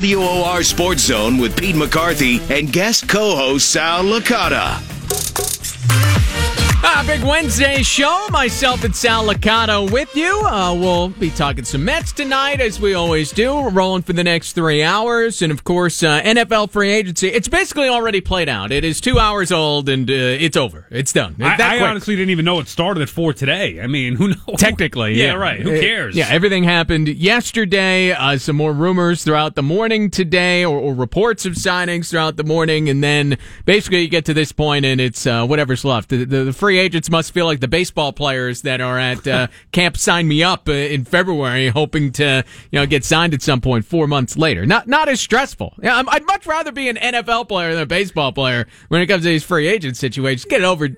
WOR Sports Zone with Pete McCarthy and guest co-host Sal Licata. Ah, big Wednesday show. Myself and Sal Licata with you. Uh, we'll be talking some Mets tonight, as we always do. We're rolling for the next three hours. And of course, uh, NFL free agency. It's basically already played out. It is two hours old and uh, it's over. It's done. I, I honestly didn't even know it started at four today. I mean, who knows? Technically, yeah, yeah. right. Who cares? Yeah, everything happened yesterday. Uh, some more rumors throughout the morning today, or, or, reports of signings throughout the morning, and then basically you get to this point and it's uh, whatever's left. The, the, the free free agents must feel like the baseball players that are at uh, camp sign me up uh, in February, hoping to you know get signed at some point four months later. Not not as stressful. Yeah, I'd much rather be an NFL player than a baseball player when it comes to these free agent situations. Get it over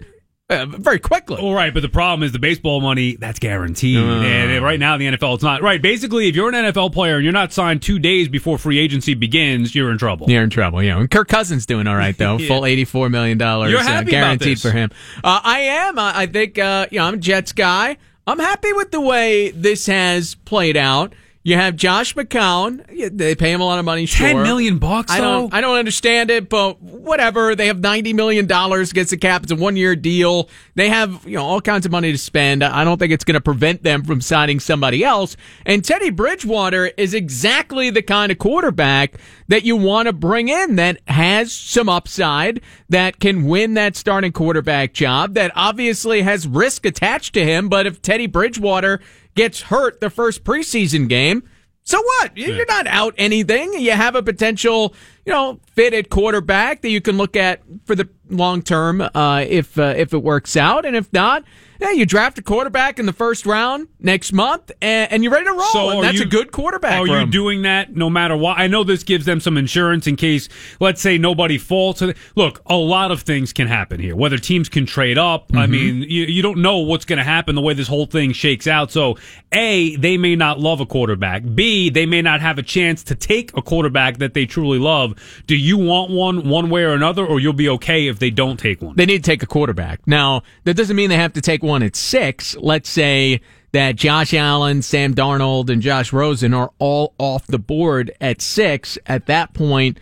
uh, very quickly. All right, but the problem is the baseball money that's guaranteed, uh, and right now the NFL it's not. Right, basically, if you're an NFL player and you're not signed two days before free agency begins, you're in trouble. You're in trouble. Yeah, and Kirk Cousins doing all right though, yeah. full eighty-four million dollars uh, guaranteed for him. Uh, I am. I think. Uh, you know, I'm a Jets guy. I'm happy with the way this has played out. You have Josh McCown. They pay him a lot of money. Sure. Ten million bucks. I don't. I don't understand it, but whatever. They have ninety million dollars against the cap. It's a one year deal. They have you know all kinds of money to spend. I don't think it's going to prevent them from signing somebody else. And Teddy Bridgewater is exactly the kind of quarterback that you want to bring in that has some upside, that can win that starting quarterback job, that obviously has risk attached to him. But if Teddy Bridgewater gets hurt the first preseason game, so what? You're not out anything. You have a potential, you know, fitted quarterback that you can look at for the long term uh, if uh, if it works out, and if not, yeah, you draft a quarterback in the first round next month, and, and you're ready to roll. So and that's you, a good quarterback. Are you doing that no matter what? I know this gives them some insurance in case, let's say, nobody falls. Look, a lot of things can happen here. Whether teams can trade up. Mm-hmm. I mean, you, you don't know what's going to happen the way this whole thing shakes out. So, a, they may not love a quarterback. B, they may not have a chance to take a quarterback that they truly love. Do you want one one way or another, or you'll be okay if they don't take one? They need to take a quarterback. Now, that doesn't mean they have to take one one at six, let's say that Josh Allen, Sam Darnold, and Josh Rosen are all off the board at six, at that point,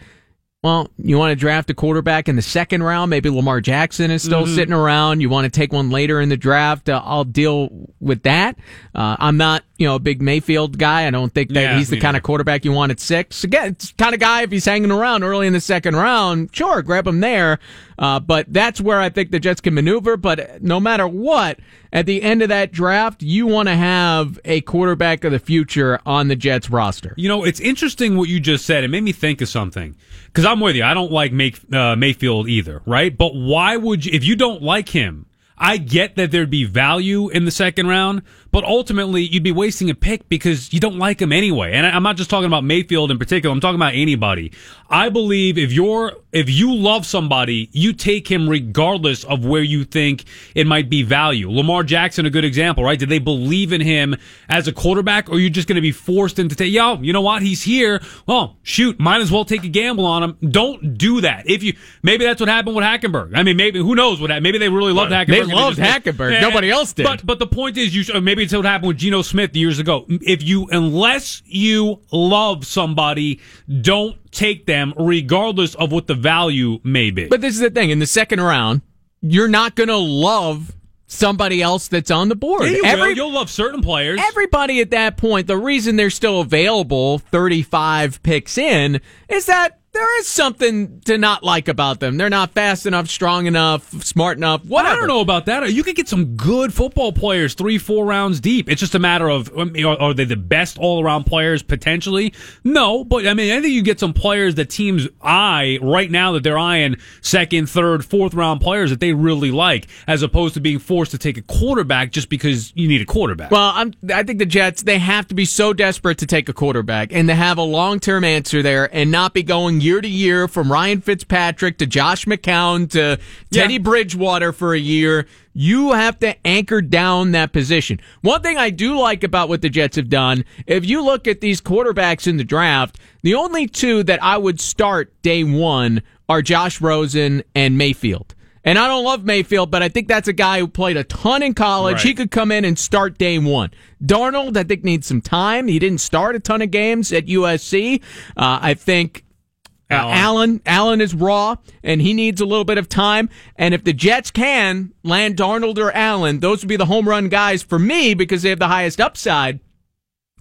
well, you want to draft a quarterback in the second round. Maybe Lamar Jackson is still mm-hmm. sitting around. You want to take one later in the draft. Uh, I'll deal with that. Uh, I'm not, you know, a big Mayfield guy. I don't think that yeah, he's the kind of quarterback you want at six. Again, it's kind of guy if he's hanging around early in the second round, sure, grab him there. Uh, but that's where I think the Jets can maneuver. But no matter what, at the end of that draft, you want to have a quarterback of the future on the Jets roster. You know, it's interesting what you just said. It made me think of something because I'm with you. I don't like May, uh, Mayfield either, right? But why would you, if you don't like him, I get that there'd be value in the second round, but ultimately you'd be wasting a pick because you don't like him anyway. And I'm not just talking about Mayfield in particular. I'm talking about anybody. I believe if you're, if you love somebody, you take him regardless of where you think it might be value. Lamar Jackson, a good example, right? Did they believe in him as a quarterback or are you just going to be forced into take, yo, you know what? He's here. Well, shoot, might as well take a gamble on him. Don't do that. If you, maybe that's what happened with Hackenberg. I mean, maybe, who knows what happened. Maybe they really loved Hackenberg. They loved Hackenberg. Nobody else did. But, but the point is you, should, maybe it's what happened with Geno Smith years ago. If you, unless you love somebody, don't take them regardless of what the value may be. But this is the thing. In the second round, you're not going to love somebody else that's on the board. Yeah, you Every, will. You'll love certain players. Everybody at that point, the reason they're still available 35 picks in is that there is something to not like about them. They're not fast enough, strong enough, smart enough. Whatever. I don't know about that. You could get some good football players three, four rounds deep. It's just a matter of are they the best all around players potentially? No, but I mean, I think you get some players that teams eye right now that they're eyeing second, third, fourth round players that they really like, as opposed to being forced to take a quarterback just because you need a quarterback. Well, I'm, I think the Jets they have to be so desperate to take a quarterback and to have a long term answer there and not be going year to year from Ryan Fitzpatrick to Josh McCown to Teddy yeah. Bridgewater for a year. You have to anchor down that position. One thing I do like about what the Jets have done, if you look at these quarterbacks in the draft, the only two that I would start day one are Josh Rosen and Mayfield. And I don't love Mayfield, but I think that's a guy who played a ton in college. Right. He could come in and start day one. Darnold, I think, needs some time. He didn't start a ton of games at USC. Uh, I think uh, Allen. Allen Allen is raw, and he needs a little bit of time. And if the Jets can land Darnold or Allen, those would be the home run guys for me because they have the highest upside.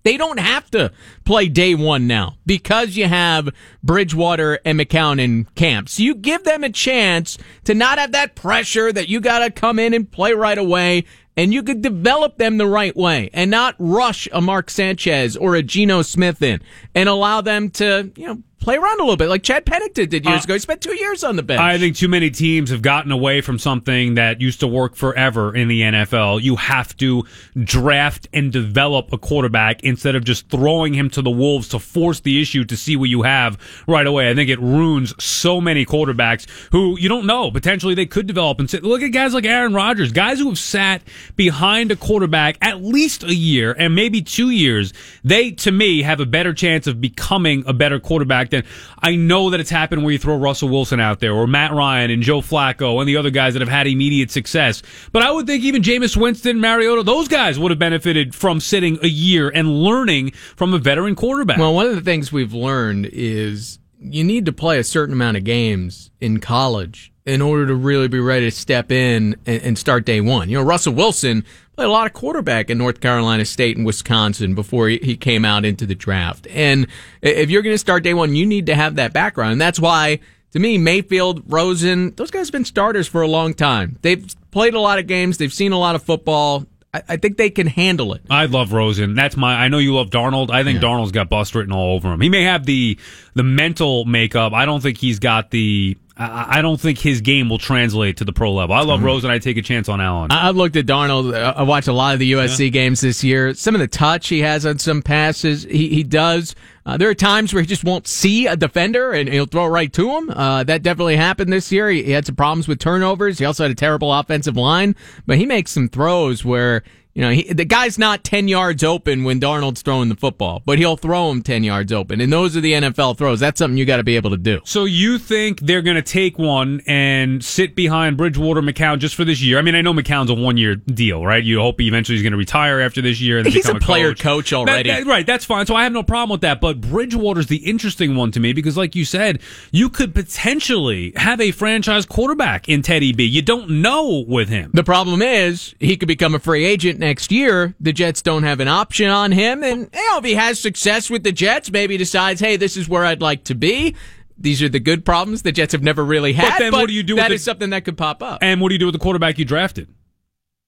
They don't have to play day one now because you have Bridgewater and McCown in camp. So you give them a chance to not have that pressure that you got to come in and play right away. And you could develop them the right way and not rush a Mark Sanchez or a Geno Smith in and allow them to, you know, play around a little bit like Chad Pennington did years Uh, ago. He spent two years on the bench. I think too many teams have gotten away from something that used to work forever in the NFL. You have to draft and develop a quarterback instead of just throwing him to the wolves to force the issue to see what you have right away. I think it ruins so many quarterbacks who you don't know. Potentially they could develop and sit. Look at guys like Aaron Rodgers, guys who have sat behind a quarterback at least a year and maybe two years. They, to me, have a better chance of becoming a better quarterback than I know that it's happened where you throw Russell Wilson out there or Matt Ryan and Joe Flacco and the other guys that have had immediate success. But I would think even Jameis Winston, Mariota, those guys would have benefited from sitting a year and learning from a veteran quarterback. Well, one of the things we've learned is you need to play a certain amount of games in college in order to really be ready to step in and, start day one. You know, Russell Wilson a lot of quarterback in North Carolina State and Wisconsin before he, came out into the draft. And if you're going to start day one, you need to have that background. And that's why, to me, Mayfield, Rosen, those guys have been starters for a long time. They've played a lot of games. They've seen a lot of football. I, I think they can handle it. I love Rosen. That's my. I know you love Darnold. I think Darnold's got bust written all over him. He may have the the mental makeup. I don't think he's got the. I I don't think his game will translate to the pro level. I love Rose, and I take a chance on Allen. I- I've looked at Darnold. I watched a lot of the USC games this year. Some of the touch he has on some passes, he, he does. Uh, there are times where he just won't see a defender and he'll throw right to him. Uh, that definitely happened this year. He, he had some problems with turnovers. He also had a terrible offensive line, but he makes some throws where, you know, he, the guy's not 10 yards open when Darnold's throwing the football, but he'll throw him 10 yards open. And those are the NFL throws. That's something you got to be able to do. So you think they're going to take one and sit behind Bridgewater McCown just for this year? I mean, I know McCown's a one year deal, right? You hope he eventually is going to retire after this year. And He's become a player coach, coach already. That- that- right, that's fine. So I have no problem with that. But Bridgewater's the interesting one to me because, like you said, you could potentially have a franchise quarterback in Teddy B. You don't know with him. The problem is he could become a free agent next year. The Jets don't have an option on him, and you know, if he has success with the Jets, maybe decides, hey, this is where I'd like to be. These are the good problems the Jets have never really had. then what do you do with That the- is something that could pop up. And what do you do with the quarterback you drafted?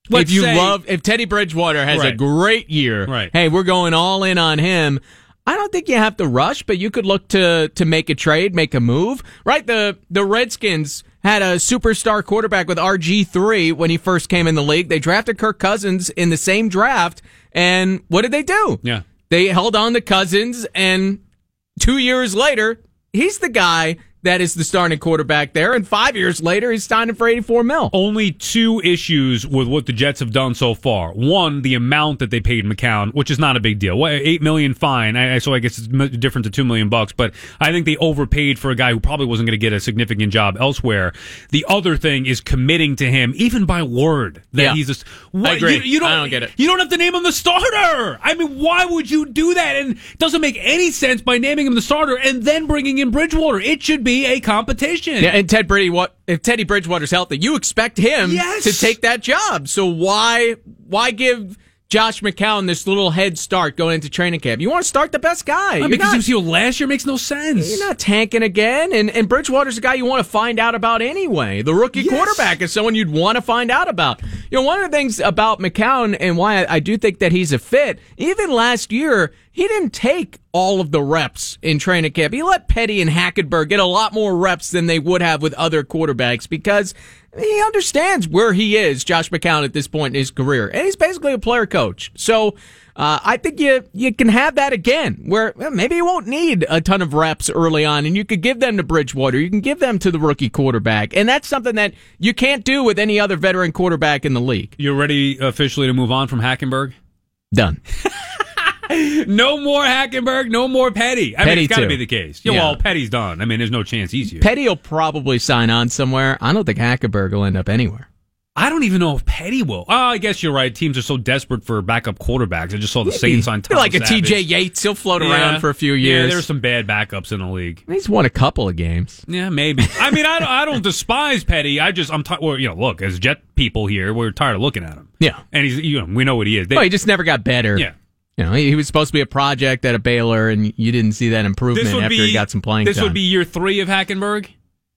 if Let's you say- love, if Teddy Bridgewater has a great year, Right. hey, we're going all in on him. I don't think you have to rush, but you could look to to make a trade, make a move. Right? The the Redskins had a superstar quarterback with RG three when he first came in the league. They drafted Kirk Cousins in the same draft, and what did they do? Yeah. They held on to Cousins, and two years later, he's the guy that is the starting quarterback there. And five years later, he's signing for eighty four mil. only two issues with what the Jets have done so far. One, the amount that they paid McCown, which is not a big deal. Well, Eight million fine. I, I- so I guess it's different to two million bucks, but I think they overpaid for a guy who probably wasn't going to get a significant job elsewhere. The other thing is committing to him, even by word, that Yeah. he's a. I agree. You, you don't, I don't get it. You don't have to name him the starter. I mean, why would you do that? And it doesn't make any sense by naming him the starter and then bringing in Bridgewater. It should be a competition. Yeah, and Ted Brady, what if Teddy Bridgewater's healthy? You expect him Yes. to take that job. So why why give Josh McCown this little head start going into training camp? You want to start the best guy. Because not- he was here last year makes no sense. You're not tanking again, and and Bridgewater's a guy you want to find out about anyway. The rookie Yes. quarterback is someone you'd want to find out about. You know, one of the things about McCown and why I, I do think that he's a fit. Even last year, he didn't take all of the reps in training camp. He let Petty and Hackenberg get a lot more reps than they would have with other quarterbacks because he understands where he is, Josh McCown, at this point in his career, and he's basically a player coach. So. Uh, I think you you can have that again, where well, maybe you won't need a ton of reps early on, and you could give them to Bridgewater, you can give them to the rookie quarterback, and that's something that you can't do with any other veteran quarterback in the league. You're ready officially to move on from Hackenberg? Done. no more Hackenberg, no more Petty. I Petty, mean, it's got to be the case. Yeah, Yeah. Well, Petty's done. I mean, there's no chance he's here. Petty will probably sign on somewhere. I don't think Hackenberg will end up anywhere. I don't even know if Petty will. Oh, I guess you're right. Teams are so desperate for backup quarterbacks. I just saw the Saints on like a Savage. TJ Yates. He'll float Yeah. around for a few years. Yeah, there's some bad backups in the league. He's won a couple of games. Yeah, maybe. I mean, I don't, I don't despise Petty. I just I'm tired. Well, you know, look, as Jet people here, we're tired of looking at him. Yeah. and he's you know we know what he is. They- Well, he just never got better. yeah. You know, he, he was supposed to be a project at a Baylor, and you didn't see that improvement This would after be he got some playing time. This time. would be year three of Hackenberg.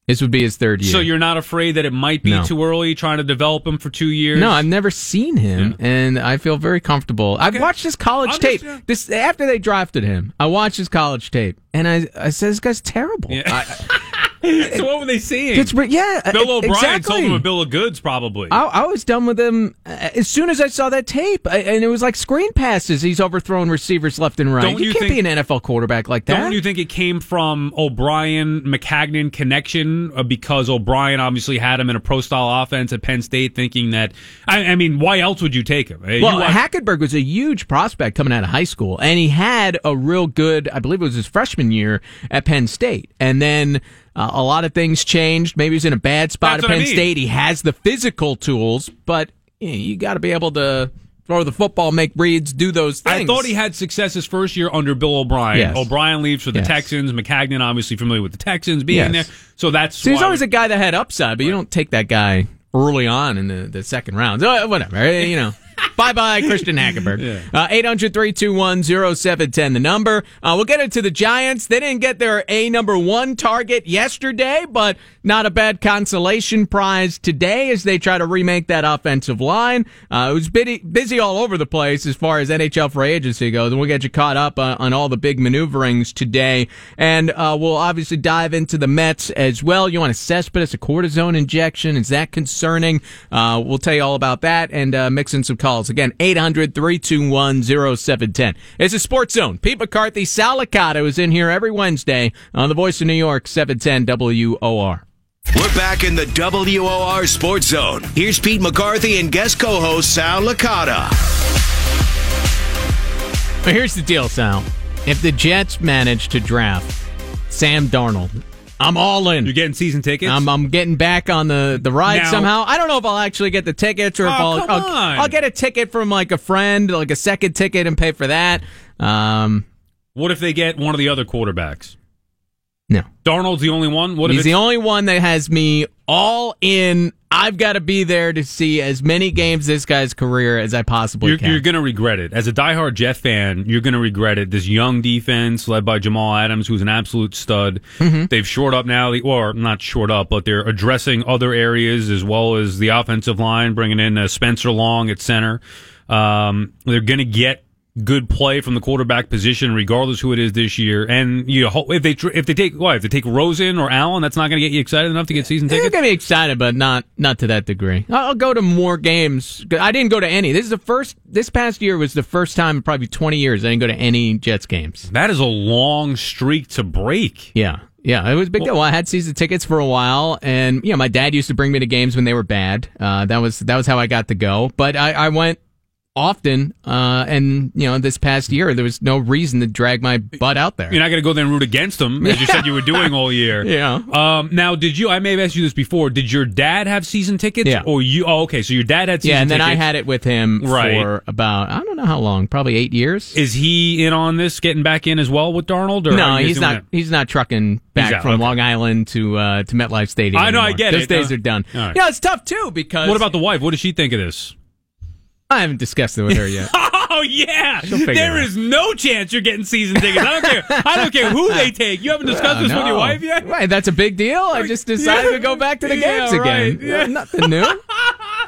this would be his third year. So you're not afraid that it might be No. too early trying to develop him for two years? No, I've never seen him, and I feel very comfortable. I've watched his college I'm tape. just- yeah. This after they drafted him, I watched his college tape, and I I said this guy's terrible. Yeah. I, so what were they seeing? it's re- yeah, Bill O'Brien exactly. sold him a bill of goods, probably. I, I was done with him uh, as soon as I saw that tape, I- and it was like screen passes. He's overthrown receivers left and right. Don't you, you can't think- be an NFL quarterback like that. Don't you think it came from O'Brien Maccagnan connection uh, because O'Brien obviously had him in a pro style offense at Penn State, thinking that I, I mean, why else would you take him? You Well, watch- Hackenberg was a huge prospect coming out of high school, and he had a real good, I believe it was his freshman year at Penn State. And then uh, a lot of things changed. Maybe he's in a bad spot That's at what I Penn mean. State. He has the physical tools, but you, know, you got to be able to throw the football, make reads, do those things. I thought he had success his first year under Bill O'Brien. Yes. O'Brien leaves for the Yes. Texans. Maccagnan obviously familiar with the Texans being Yes. there, so that's So he's always a guy that had upside, but you don't take that guy early on in the, the second round. Uh, whatever, eh, you know. Bye bye, Christian Hackenberg. Uh, 800 321 0710, the number. Uh, we'll get into the Giants. They didn't get their A number one target yesterday, but not a bad consolation prize today as they try to remake that offensive line. Uh, it was busy, busy all over the place as far as NHL free agency goes, and we'll get you caught up uh, on all the big maneuverings today. And uh, we'll obviously dive into the Mets as well. Yoenis Cespedes, a cortisone injection? Is that concerning? Uh, we'll tell you all about that and uh, mix in some calls. Again, 800 321 0710. It's a sports zone. Pete McCarthy, Sal Licata is in here every Wednesday on the Voice of New York, 710 WOR. We're back in the WOR Sports Zone. Here's Pete McCarthy and guest co-host Sal Licata. But here's the deal, Sal. If the Jets manage to draft Sam Darnold, I'm all in. You're getting season tickets. I'm, I'm getting back on the, the ride Now- somehow. I don't know if I'll actually get the tickets or if Oh, I'll, I'll. I'll get a ticket from like a friend, like a second ticket, and pay for that. Um, what if they get one of the other quarterbacks? no, Darnold's the only one. What he's the only one that has me all in. I've got to be there to see as many games this guy's career as I possibly You're, can. you're going to regret it. As a diehard Jet fan, you're going to regret it. This young defense led by Jamal Adams, who's an absolute stud. Mm-hmm. They've shored up now, or not shored up, but they're addressing other areas as well as the offensive line, bringing in uh, Spencer Long at center. Um, they're going to get good play from the quarterback position, regardless who it is this year. And you hope if they if they take what if they take Rosen or Allen, that's not going to get you excited enough to get season You're tickets. gonna be excited, but not not to that degree. I'll I'll go to more games. I didn't go to any. This is the first. This past year was the first time in probably 20 years I didn't go to any Jets games. That is a long streak to break. Yeah, yeah, it was a big deal. Well, I had season tickets for a while, and you know, my dad used to bring me to games when they were bad. Uh, that was that was how I got to go. But I, I went often, uh, and you know, this past year there was no reason to drag my butt out there. You're not going to go there and root against them, as you said you were doing all year. Yeah. Um, now, did you? I may have asked you this before. Did your dad have season tickets? Yeah. Or you? Oh, okay. So your dad had season tickets. yeah, and then I had it with him Right. for about I don't know how long, probably eight years. Is he in on this, getting back in as well with Darnold? Or No, he's not. He's not trucking back out, from okay. Long Island to uh, to MetLife Stadium. I know, I anymore. get Those it. days Uh, are done. right. Yeah, it's tough too because? What about the wife? What does she think of this? I haven't discussed it with her yet. Oh yeah, there is no chance you're getting season tickets. I don't care. I don't care who they take. You haven't discussed this with your wife yet. Right, that's a big deal. I just decided to go back to the Yeah, games again. right, yeah. Nothing new.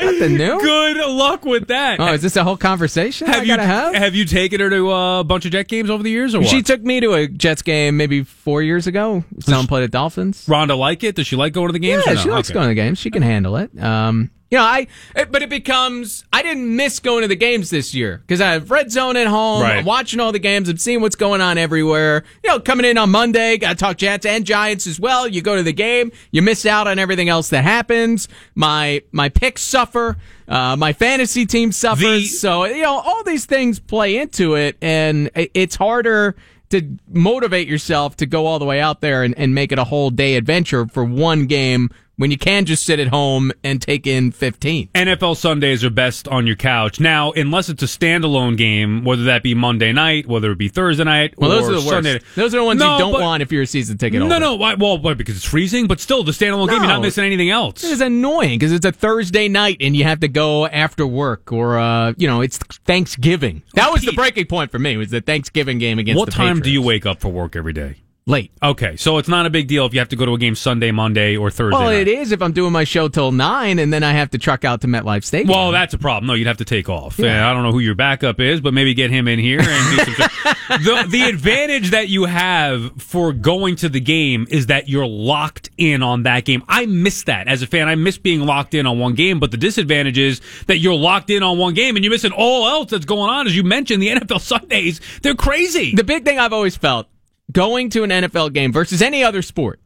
Nothing new. Good luck with that. Oh, is this a whole conversation I have you gotta have? you taken her to uh, a bunch of Jet games over the years, or what? She took me to a Jets game maybe four years ago. Someone played at Dolphins. Rhonda like it? Does she like going to the games? Yeah, or no? she likes Okay. going to the games. She can handle it. Um, You know, I it- but it becomes I didn't miss going to the games this year because I have red zone at home. Right. I'm watching all the games. I'm seeing what's going on everywhere. You know, coming in on Monday, got to talk Jets and Giants as well. You go to the game, you miss out on everything else that happens. My my picks suffer. Uh, my fantasy team suffers. The- so you know, all these things play into it, and it's harder to motivate yourself to go all the way out there and, and make it a whole day adventure for one game when you can just sit at home and take in 15. NFL Sundays are best on your couch. Now, unless it's a standalone game, whether that be Monday night, whether it be Thursday night, Well, or those are the worst. Sunday. Those are the ones No, you don't but- want if you're a season ticket holder. no, no, why? Well, why? because it's freezing, but still, the standalone game, you're not missing anything else. It's annoying because it's a Thursday night and you have to go after work or, uh, you know, it's Thanksgiving. That was the breaking point for me was the Thanksgiving game against What the time do you wake up for work every day? Late. Okay, so it's not a big deal if you have to go to a game Sunday, Monday, or Thursday. Well, night. it is if I'm doing my show till 9 and then I have to truck out to MetLife Stadium. Well, that's a problem. No, you'd have to take off. Yeah. I don't know who your backup is, but maybe get him in here and do some the the advantage that you have for going to the game is that you're locked in on that game. I miss that as a fan. I miss being locked in on one game, but the disadvantage is that you're locked in on one game and you're missing all else that's going on. As you mentioned, the NFL Sundays, they're crazy. the big thing I've always felt going to an NFL game versus any other sport,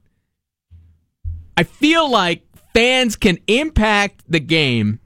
I feel like fans can impact the game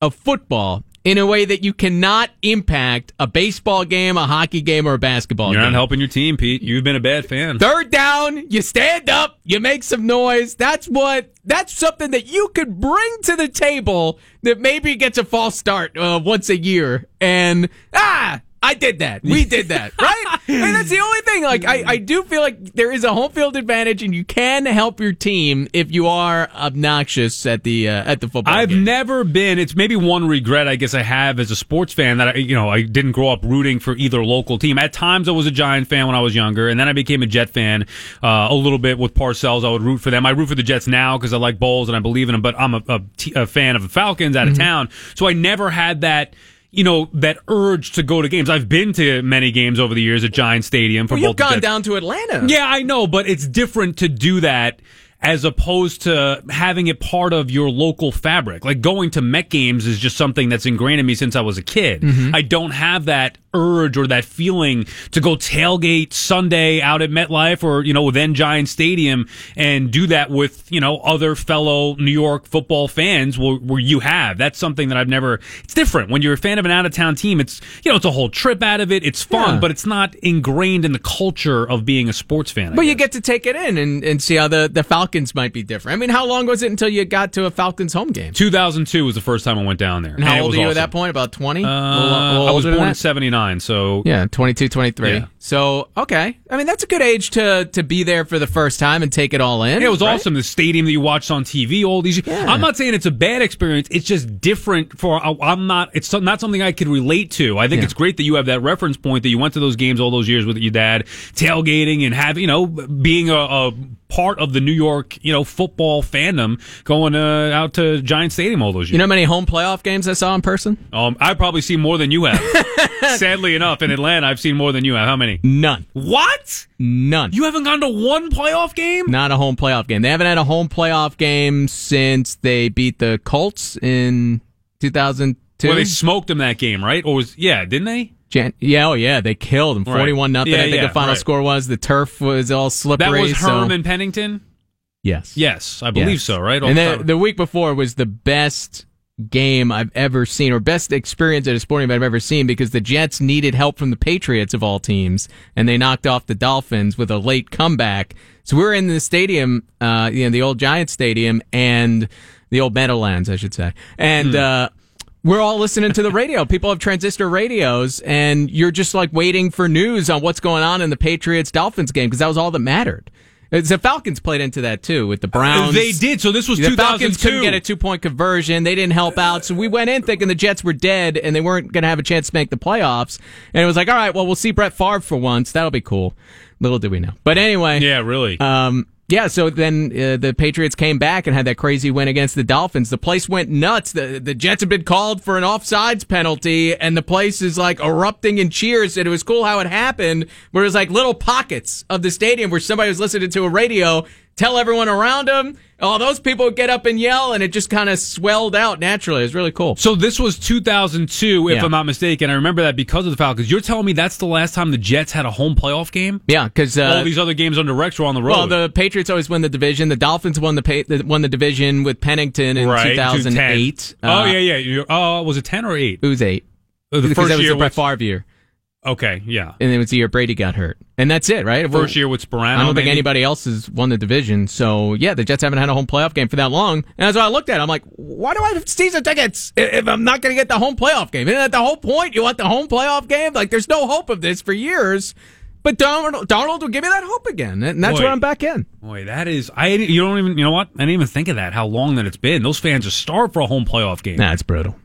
of football in a way that you cannot impact a baseball game, a hockey game, or a basketball game. You're not helping your team, Pete. You've been a bad fan. Third down, you stand up, you make some noise. That's what. That's something that you could bring to the table that maybe gets a false start uh, once a year. And ah, I did that. We did that, right? and that's the only thing. Like I, I do feel like there is a home field advantage, and you can help your team if you are obnoxious at the uh, at the football. I've game. never been. It's maybe one regret I guess I have as a sports fan that I, you know I didn't grow up rooting for either local team. At times I was a Giant fan when I was younger, and then I became a Jet fan uh, a little bit with Parcells. I would root for them. I root for the Jets now because I like Bowles and I believe in them. But I'm a, a, t- a fan of the Falcons out of town, so I never had that. You know that urge to go to games. I've been to many games over the years at Giant Stadium for Well, both. you've gone down to Atlanta. yeah, I know, but it's different to do that as opposed to having it part of your local fabric. Like going to Met games is just something that's ingrained in me since I was a kid. Mm-hmm. I don't have that urge or that feeling to go tailgate Sunday out at MetLife or, you know, then Giant Stadium and do that with, you know, other fellow New York football fans where, where you have. That's something that I've never, it's different. When you're a fan of an out of town team, it's, you know, it's a whole trip out of it. It's fun, Yeah. but it's not ingrained in the culture of being a sports fan. I But you get to take it in and, and see how the, the Falcons might be different. I mean, how long was it until you got to a Falcons home game? 2002 was the first time I went down there. And how it old were you at that point? About 20? Uh, I was born in 79, so Yeah, 22, 23. Yeah. So, okay. I mean, that's a good age to to be there for the first time and take it all in. Yeah, it was right? awesome. The stadium that you watched on TV all these years. Yeah. I'm not saying it's a bad experience. It's just different for, I'm not, it's not something I could relate to. I think Yeah. it's great that you have that reference point that you went to those games all those years with your dad, tailgating and having, you know, being a, a part of the New York, you know, football fandom going uh, out to Giant Stadium all those years. You know how many home playoff games I saw in person? um, I probably see more than you have. Sadly enough, in Atlanta, I've seen more than you have. How many? None. What? None. You haven't gone to one playoff game? Not a home playoff game. They haven't had a home playoff game since they beat the Colts in 2002. Well, they smoked them that game, right? Or was yeah, didn't they? Jan- yeah, oh yeah, they killed them. Right. 41 nothing. Yeah, I think yeah, the final right. score was. The turf was all slippery. That was so- Herm and Pennington. Yes. Yes, I believe Yes. so. Right. And Off the, the week before was the best game I've ever seen, or best experience at a sporting event I've ever seen, because the Jets needed help from the Patriots of all teams, and they knocked off the Dolphins with a late comeback. So we were in the stadium, uh, you know, the old Giant Stadium, and the old Meadowlands, I should say, and. Hmm. uh we're all listening to the radio. People have transistor radios, and you're just like waiting for news on what's going on in the Patriots Dolphins game because that was all that mattered. The Falcons played into that too with the Browns. they did. So this was The Falcons 2002. couldn't get a two point conversion. They didn't help out. So we went in thinking the Jets were dead and they weren't going to have a chance to make the playoffs. And it was like, all right, well, we'll see Brett Favre for once. That'll be cool. Little did we know. But anyway. Yeah, really. Um, yeah, so then uh, the Patriots came back and had that crazy win against the Dolphins. The place went nuts. The the Jets had been called for an offsides penalty, and the place is like erupting in cheers. And it was cool how it happened, where it was like little pockets of the stadium where somebody was listening to a radio tell everyone around him. All those people would get up and yell, and it just kind of swelled out naturally. It was really cool. So this was 2002, if Yeah. I'm not mistaken. I remember that because of the Falcons. You're telling me that's the last time the Jets had a home playoff game? Yeah, because uh, All these other games under Rex were on the road. well, the Patriots always win the division. The Dolphins won the, pa- won the division with Pennington in right, 2008. 2010. oh yeah, yeah. Oh, was it 10 or 8? it was eight. Uh, The because first that was year the Brett Favre year, okay, yeah. and it was the year Brady got hurt, and that's it, right? First year with Sparano. I don't think anybody else has won the division. So yeah, the Jets haven't had a home playoff game for that long. And as I looked at, it, I'm like, why do I have season tickets if I'm not going to get the home playoff game? Isn't that the whole point? You want the home playoff game? Like, there's no hope of this for years. But Darnold, Darnold will give me that hope again, and that's Boy. where I'm back in. Boy, that is. I you don't even. You know what? I didn't even think of that. How long that it's been. Those fans are starved for a home playoff game. Nah, it's brutal.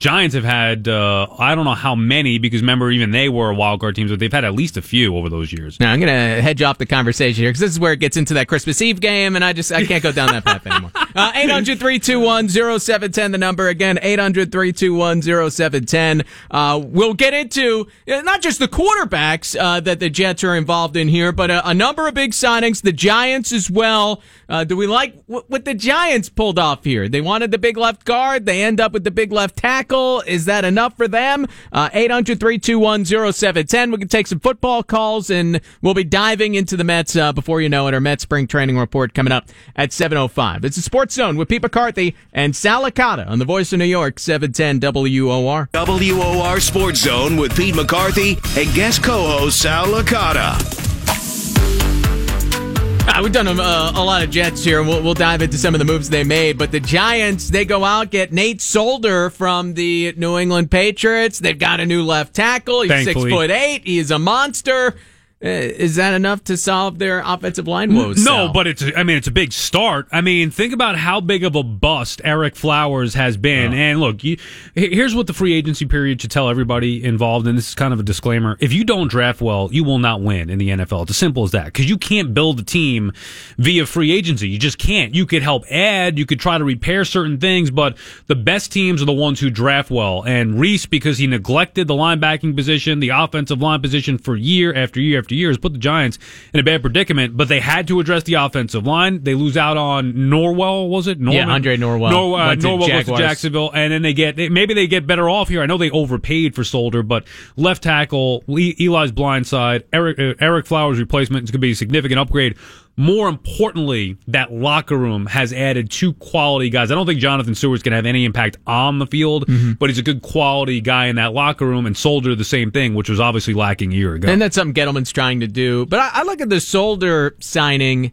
Giants have had. Uh, I don't know how many because remember even they were wild card teams, but they've had at least a few over those years. Now I'm going to hedge off the conversation here because this is where it gets into that Christmas Eve game, and I just I can't go down that path anymore. Uh, 800-321-0710, the number again. 800-321-0710. Uh, we'll get into uh, not just the quarterbacks uh, that the Jets are involved in here, but a, a number of big signings. The Giants as well. Uh, do we like w- what the Giants pulled off here? They wanted the big left guard. They end up with the big left tackle. Is that enough for them? Uh, 800-321-0710. We can take some football calls and we'll be diving into the Mets uh, before you know it. Our Mets spring training report coming up at 7.05. It's a Sports Zone with Pete McCarthy and Sal Licata on the Voice of New York, 710 WOR. WOR Sports Zone with Pete McCarthy and guest co-host Sal Licata. We've done a, uh, a lot of Jets here, and we'll, we'll dive into some of the moves they made. But the Giants, they go out, get Nate Solder from the New England Patriots. They've got a new left tackle. He's Thankfully. six foot eight. He is a monster. Uh, is that enough to solve their offensive line woes? No, Sal? but it's. I mean, it's a big start. I mean, think about how big of a bust Ereck Flowers has been. And look, you, here's what the free agency period should tell everybody involved. And this is kind of a disclaimer: if you don't draft well, you will not win in the NFL. It's as simple as that. Because you can't build a team via free agency. You just can't. You could help add. You could try to repair certain things, but the best teams are the ones who draft well. And Reese, because he neglected the linebacking position, the offensive line position for year after year after year, has put the Giants in a bad predicament. But they had to address the offensive line. They lose out on Norwell, was it? Norman? Yeah, Andre Norwell. Nor, uh, Norwell goes to Jacksonville, and then they get maybe they get better off here. I know they overpaid for Solder, but left tackle Eli's blind side, Ereck uh, Ereck Flowers' replacement is going to be a significant upgrade. More importantly, that locker room has added two quality guys. I don't think Jonathan Stewart's going to have any impact on the field, Mm-hmm. but he's a good quality guy in that locker room. And Solder the same thing, which was obviously lacking a year ago. And that's something Gettleman's trying to do. But I, I look at the Solder signing.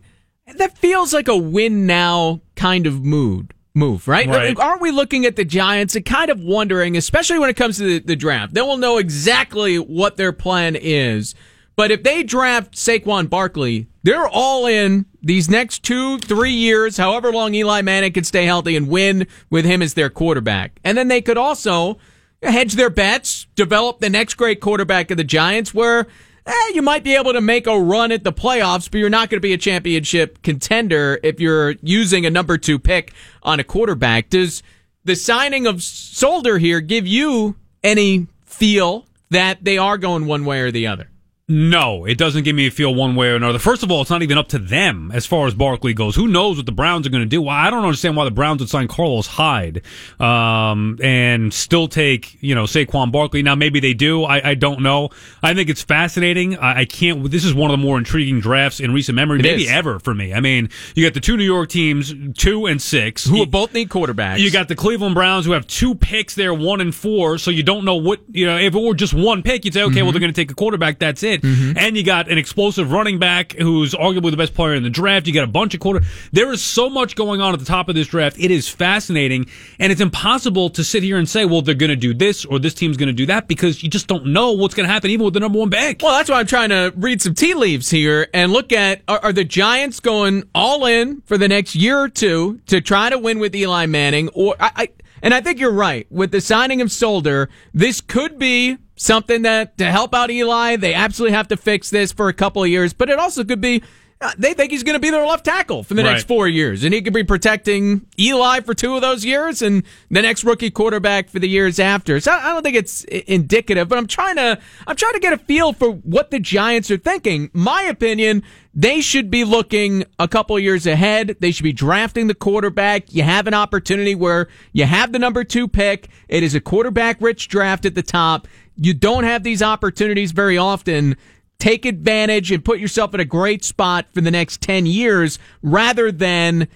That feels like a win now kind of mood. Move, right? Right. Aren't we looking at the Giants and kind of wondering, especially when it comes to the, the draft? Then we'll know exactly what their plan is. But if they draft Saquon Barkley, they're all in these next two, three years, however long Eli Manning can stay healthy and win with him as their quarterback. And then they could also hedge their bets, develop the next great quarterback of the Giants, where eh, you might be able to make a run at the playoffs, but you're not going to be a championship contender if you're using a number two pick on a quarterback. Does the signing of Solder here give you any feel that they are going one way or the other? No, it doesn't give me a feel one way or another. First of all, it's not even up to them as far as Barkley goes. Who knows what the Browns are going to do? Well, I don't understand why the Browns would sign Carlos Hyde um, and still take you know Saquon Barkley. Now maybe they do. I, I don't know. I think it's fascinating. I, I can't. This is one of the more intriguing drafts in recent memory, It maybe is. ever for me. I mean, you got the two New York teams, two and six, Who You- both need quarterbacks. you got the Cleveland Browns who have two picks there, one and four. So you don't know what you know. If it were just one pick, you'd say, okay, well they're going to take a quarterback. That's it. Mm-hmm. And you got an explosive running back who's arguably the best player in the draft. You got a bunch of quarter. There is so much going on at the top of this draft. It is fascinating, and it's impossible to sit here and say, well, they're going to do this or this team's going to do that because you just don't know what's going to happen, even with the number one pick. Well, that's why I'm trying to read some tea leaves here and look at are, are the Giants going all in for the next year or two to try to win with Eli Manning, or I, I and I think you're right with the signing of Solder. This could be something that to help out Eli, they absolutely have to fix this for a couple of years, but it also could be uh, they think he's going to be their left tackle for the Right. next four years, and he could be protecting Eli for two of those years, and the next rookie quarterback for the years after. So I I don't think it's indicative, but I'm trying to I'm trying to get a feel for what the Giants are thinking. My opinion, they should be looking a couple years ahead. They should be drafting the quarterback. You have an opportunity where you have the number two pick. It is a quarterback rich draft at the top. You don't have these opportunities very often take advantage and put yourself in a great spot for the next 10 years rather than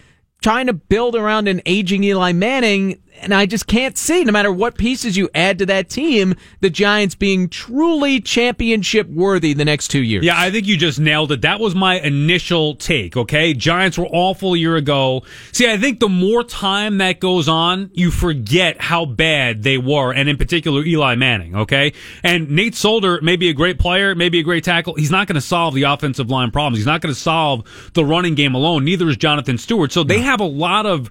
trying to build around an aging Eli Manning. And I just can't see, no matter what pieces you add to that team, the Giants being truly championship worthy the next two years. Yeah, I think you just nailed it. That was my initial take, okay? Giants were awful a year ago. See, I think the more time that goes on, you forget how bad they were, and in particular, Eli Manning, okay? And Nate Solder may be a great player, maybe a great tackle. He's not going to solve the offensive line problems. He's not going to solve the running game alone. Neither is Jonathan Stewart. So they have a lot of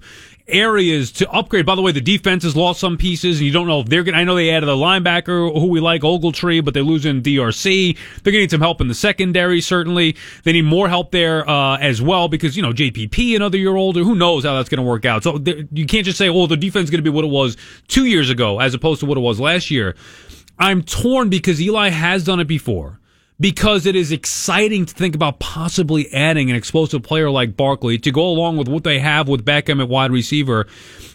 areas to upgrade. By the way, the defense has lost some pieces, and you don't know if they're going. I know they added a linebacker who we like, Ogletree, but they're losing DRC. They're going to need some help in the secondary, certainly. They need more help there uh, as well because, you know, JPP, another year older. Who knows how that's going to work out? So there- you can't just say, oh, the defense is going to be what it was two years ago as opposed to what it was last year. I'm torn because Eli has done it before because it is exciting to think about possibly adding an explosive player like Barkley to go along with what they have with Beckham at wide receiver.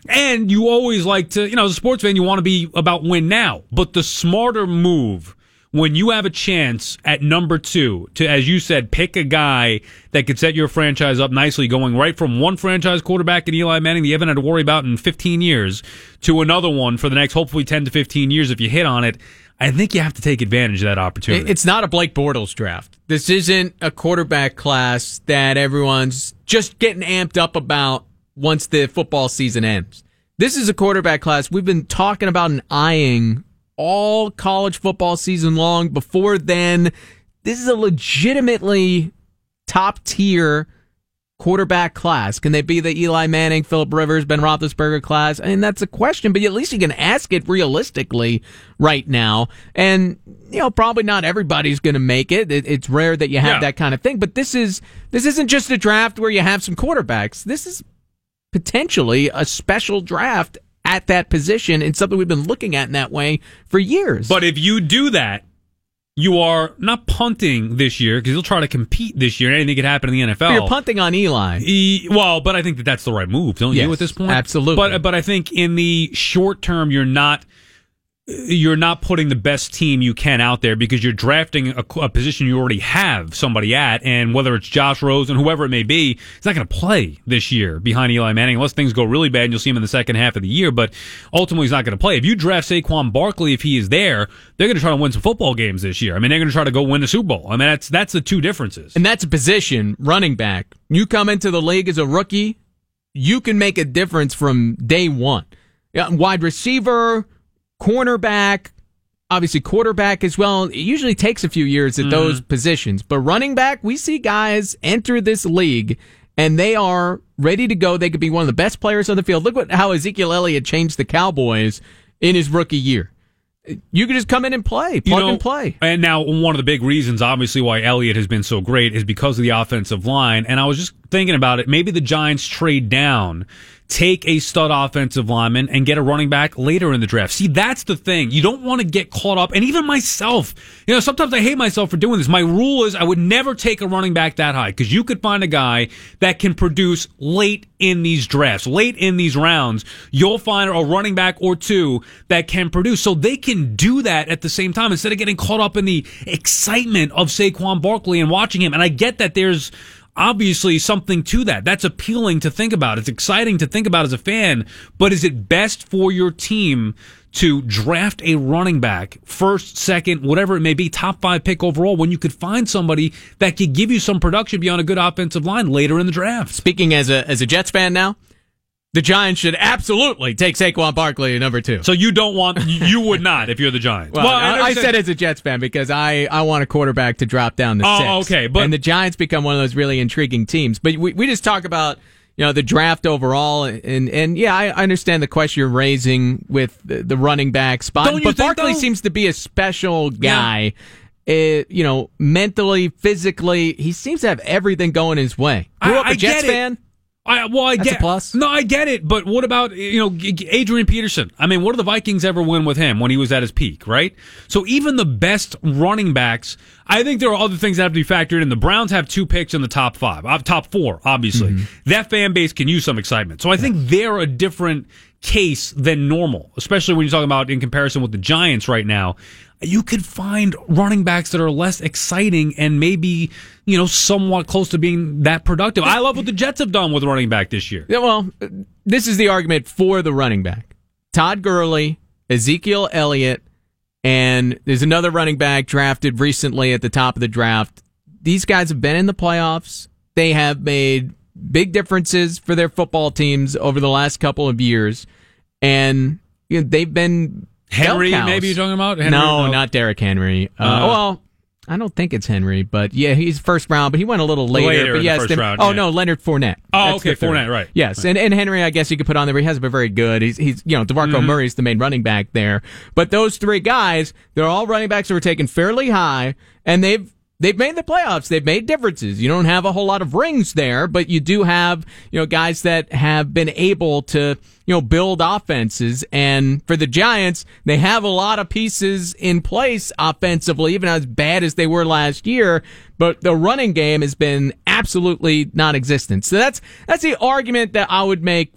And you always like to, you know, as a sports fan, you want to be about win now. But the smarter move when you have a chance at number two to, as you said, pick a guy that could set your franchise up nicely, going right from one franchise quarterback in Eli Manning that you haven't had to worry about in 15 years to another one for the next hopefully 10 to 15 years if you hit on it. I think you have to take advantage of that opportunity. It's not a Blake Bortles draft. This isn't a quarterback class that everyone's just getting amped up about once the football season ends. This is a quarterback class we've been talking about and eyeing all college football season long. Before then, this is a legitimately top tier quarterback class? Can they be the Eli Manning, Philip Rivers, Ben Roethlisberger class? I mean, that's a question, but at least you can ask it realistically right now. And you know, probably not everybody's going to make it. it. It's rare that you have Yeah. that kind of thing. But this is this isn't just a draft where you have some quarterbacks. This is potentially a special draft at that position and something we've been looking at in that way for years. But if you do that, you are not punting this year because you'll try to compete this year. and Anything could happen in the NFL. But you're punting on Eli. E- well, but I think that that's the right move, don't Yes, you? At this point, absolutely. But but I think in the short term, you're not you're not putting the best team you can out there because you're drafting a, a position you already have somebody at, and whether it's Josh Rosen, whoever it may be, he's not going to play this year behind Eli Manning unless things go really bad and you'll see him in the second half of the year. But ultimately, he's not going to play. If you draft Saquon Barkley, if he is there, they're going to try to win some football games this year. I mean, they're going to try to go win the Super Bowl. I mean, that's that's the two differences. And that's a position, running back. You come into the league as a rookie, you can make a difference from day one. Wide receiver, cornerback, obviously quarterback as well. It usually takes a few years at those mm-hmm. positions. But running back, we see guys enter this league and they are ready to go. They could be one of the best players on the field. Look what how Ezekiel Elliott changed the Cowboys in his rookie year. You could just come in and play, plug You know, and play. And now one of the big reasons, obviously, why Elliott has been so great is because of the offensive line. And I was just thinking about it. Maybe the Giants trade down, take a stud offensive lineman, and get a running back later in the draft. See, that's the thing. You don't want to get caught up. And even myself, you know, sometimes I hate myself for doing this. My rule is I would never take a running back that high because you could find a guy that can produce late in these drafts, late in these rounds. You'll find a running back or two that can produce. So they can do that at the same time instead of getting caught up in the excitement of Saquon Barkley and watching him. And I get that there's obviously something to that. That's appealing to think about. It's exciting to think about as a fan, but is it best for your team to draft a running back first, second, whatever it may be, top five pick overall when you could find somebody that could give you some production beyond a good offensive line later in the draft? Speaking as a as a Jets fan now, the Giants should absolutely take Saquon Barkley at number two. So you don't want, you would not if you're the Giants. Well, I, I said as a Jets fan because I, I want a quarterback to drop down to Oh, six. okay, but- and the Giants become one of those really intriguing teams. But we, we just talk about you know the draft overall, and and yeah, I, I understand the question you're raising with the, the running back spot. But Barkley though? seems to be a special guy. uh, you know, mentally, physically, he seems to have everything going his way. Grew I- up a Jets it. fan. I, well, I That's a get plus. No, I get it, but what about you know Adrian Peterson? I mean, what did the Vikings ever win with him when he was at his peak? Right. So even the best running backs, I think there are other things that have to be factored in. The Browns have two picks in the top five, uh, top four, obviously. Mm-hmm. That fan base can use some excitement. So I think they're a different case than normal, especially when you're talking about in comparison with the Giants right now. You could find running backs that are less exciting and maybe, you know, somewhat close to being that productive. I love what the Jets have done with running back this year. Yeah, well, this is the argument for the running back. Todd Gurley, Ezekiel Elliott, and there's another running back drafted recently at the top of the draft. These guys have been in the playoffs. They have made big differences for their football teams over the last couple of years, and you know, they've been Henry, maybe you're talking about? Henry? no, not Derrick Henry. Uh, Uh, well, I don't think it's Henry, but yeah, he's first round, but he went a little later. Later but the yes, first then- round, oh yeah. no, Leonard Fournette. Oh, That's okay, the. Fournette, right. Yes, and, and Henry, I guess you could put on there. but He hasn't been very good. He's he's you know Demarco Mm-hmm. Murray's the main running back there, but those three guys, they're all running backs who were taken fairly high, and they've. They've made the playoffs. They've made differences. You don't have a whole lot of rings there, but you do have, you know, guys that have been able to, you know, build offenses. And for the Giants, they have a lot of pieces in place offensively, even as bad as they were last year. But the running game has been absolutely non-existent. So that's that's the argument that I would make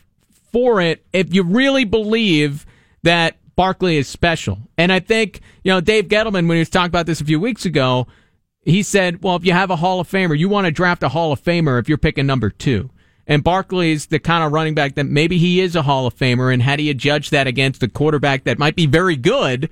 for it if you really believe that Barkley is special. And I think, you know, Dave Gettleman, when he was talking about this a few weeks ago, he said, well, if you have a Hall of Famer, you want to draft a Hall of Famer if you're picking number two. And Barkley is the kind of running back that maybe he is a Hall of Famer. And how do you judge that against a quarterback that might be very good,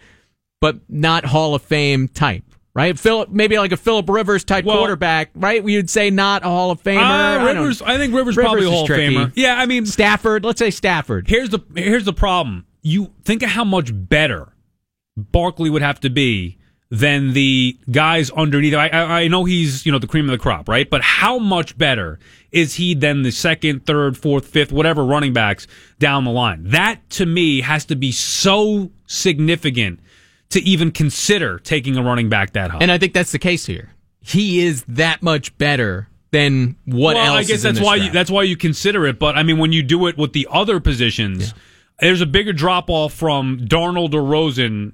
but not Hall of Fame type? Right, Philip, maybe like a Philip Rivers type Well- quarterback, right? We would say not a Hall of Famer. Uh, I Rivers, I, think Rivers, probably a Hall of tricky. Famer. Yeah, I mean, Stafford, let's say Stafford. here's the here's the problem. You think of how much better Barkley would have to be than the guys underneath. I, I I know he's you know the cream of the crop, right? But how much better is he than the second, third, fourth, fifth, whatever running backs down the line? That to me has to be so significant to even consider taking a running back that high. And I think that's the case here. He is that much better than what well, else I guess that's why you, that's why you consider it. But I mean, when you do it with the other positions, there's a bigger drop off from Darnold or Rosen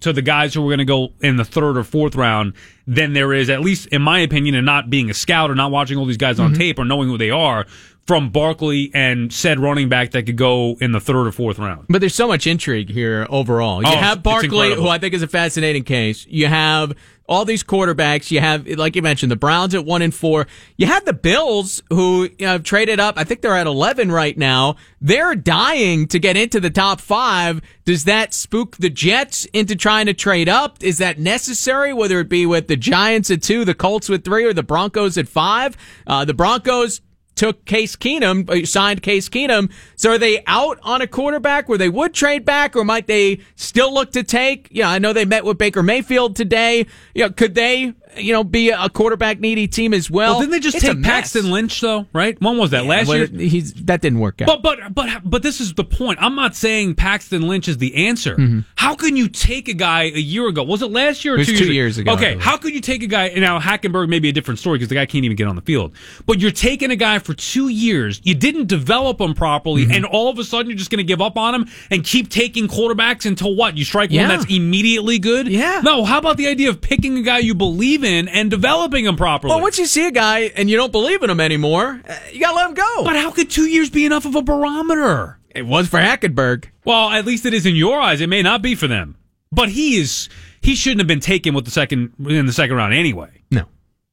to the guys who are going to go in the third or fourth round than there is, at least in my opinion, and not being a scout or not watching all these guys Mm-hmm. on tape or knowing who they are. From Barkley and said running back that could go in the third or fourth round. But there's so much intrigue here overall. You Oh, have Barkley, who I think is a fascinating case. You have all these quarterbacks. You have, like you mentioned, the Browns at one and four. You have the Bills, who you know, have traded up. I think they're at eleven right now. They're dying to get into the top five. Does that spook the Jets into trying to trade up? Is that necessary? Whether it be with the Giants at two, the Colts with three, or the Broncos at five? Uh, the Broncos took Case Keenum, uh, signed Case Keenum. So are they out on a quarterback where they would trade back, or might they still look to take? Yeah, I know they met with Baker Mayfield today. You know, could they, you know, be a quarterback needy team as well? Well, didn't they just It's take. Paxton Lynch though? Right? When was that? Last Well, year. he's that didn't work out. But but but but this is the point. I'm not saying Paxton Lynch is the answer. How can you take a guy a year ago? Was it last year or Mm-hmm. It was two, two years ago, Okay, how could you take a guy now Hackenberg may be a different story because the guy can't even get on the field. But you're taking a guy for two years. You didn't develop him properly, Mm-hmm. and all of a sudden you're just going to give up on him and keep taking quarterbacks until what? You strike Yeah. one that's immediately good. Yeah. No. How about the idea of picking a guy you believe in and developing him properly? well, once you see a guy and you don't believe in him anymore, uh, you gotta let him go. but how could two years be enough of a barometer? it was for Hackenberg. Well, at least it is in your eyes. It may not be for them, but he is. He shouldn't have been taken with the second in the second round anyway.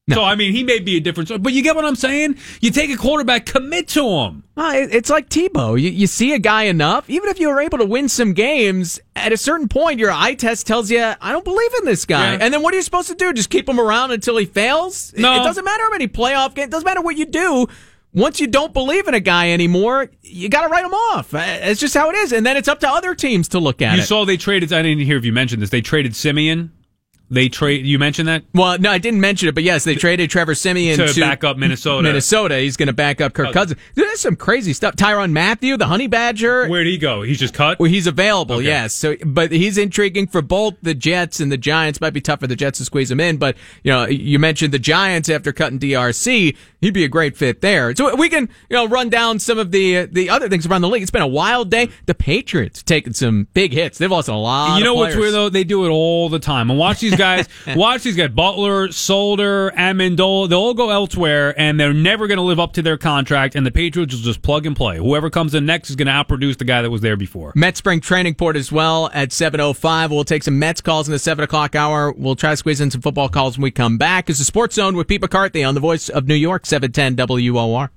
No. So I mean, he may be a different. But you get what I'm saying? You take a quarterback, commit to him. Well, it's like Tebow. You, you see a guy enough, even if you were able to win some games, at a certain point, your eye test tells you, I don't believe in this guy. Yeah. And then what are you supposed to do? Just keep him around until he fails? It- No. It, doesn't matter how many playoff games, it doesn't matter what you do. Once you don't believe in a guy anymore, you got to write him off. Uh, It's just how it is. And then it's up to other teams to look at You it. You saw they traded. I didn't hear if you mentioned this. They traded Siemian They trade. You mentioned that Well, no, I didn't mention it, but yes, they traded Trevor Siemian to back up Minnesota. Minnesota. He's going to back up Kirk oh. Cousins. There's some crazy stuff. Tyrann Mathieu, the Honey Badger. Where'd he go? He's just cut. Well, he's available, Okay. yes. So, but he's intriguing for both the Jets and the Giants. Might be tough for the Jets to squeeze him in, but you know, you mentioned the Giants after cutting DRC. He'd be a great fit there. So we can, you know, run down some of the the other things around the league. It's been a wild day. The Patriots taking some big hits. They've lost a lot. You know what's weird though? They do it all the time. And watch these guys. watch these guys. Butler, Solder, Amendola. They'll all go elsewhere, and they're never going to live up to their contract. And the Patriots will just plug and play. Whoever comes in next is going to outproduce the guy that was there before. Met Spring Training Port as well at 7.05. We'll take some Mets calls in the 7 o'clock hour. We'll try to squeeze in some football calls when we come back. It's the Sports Zone with Pete McCarthy on the voice of New York, 710 WOR.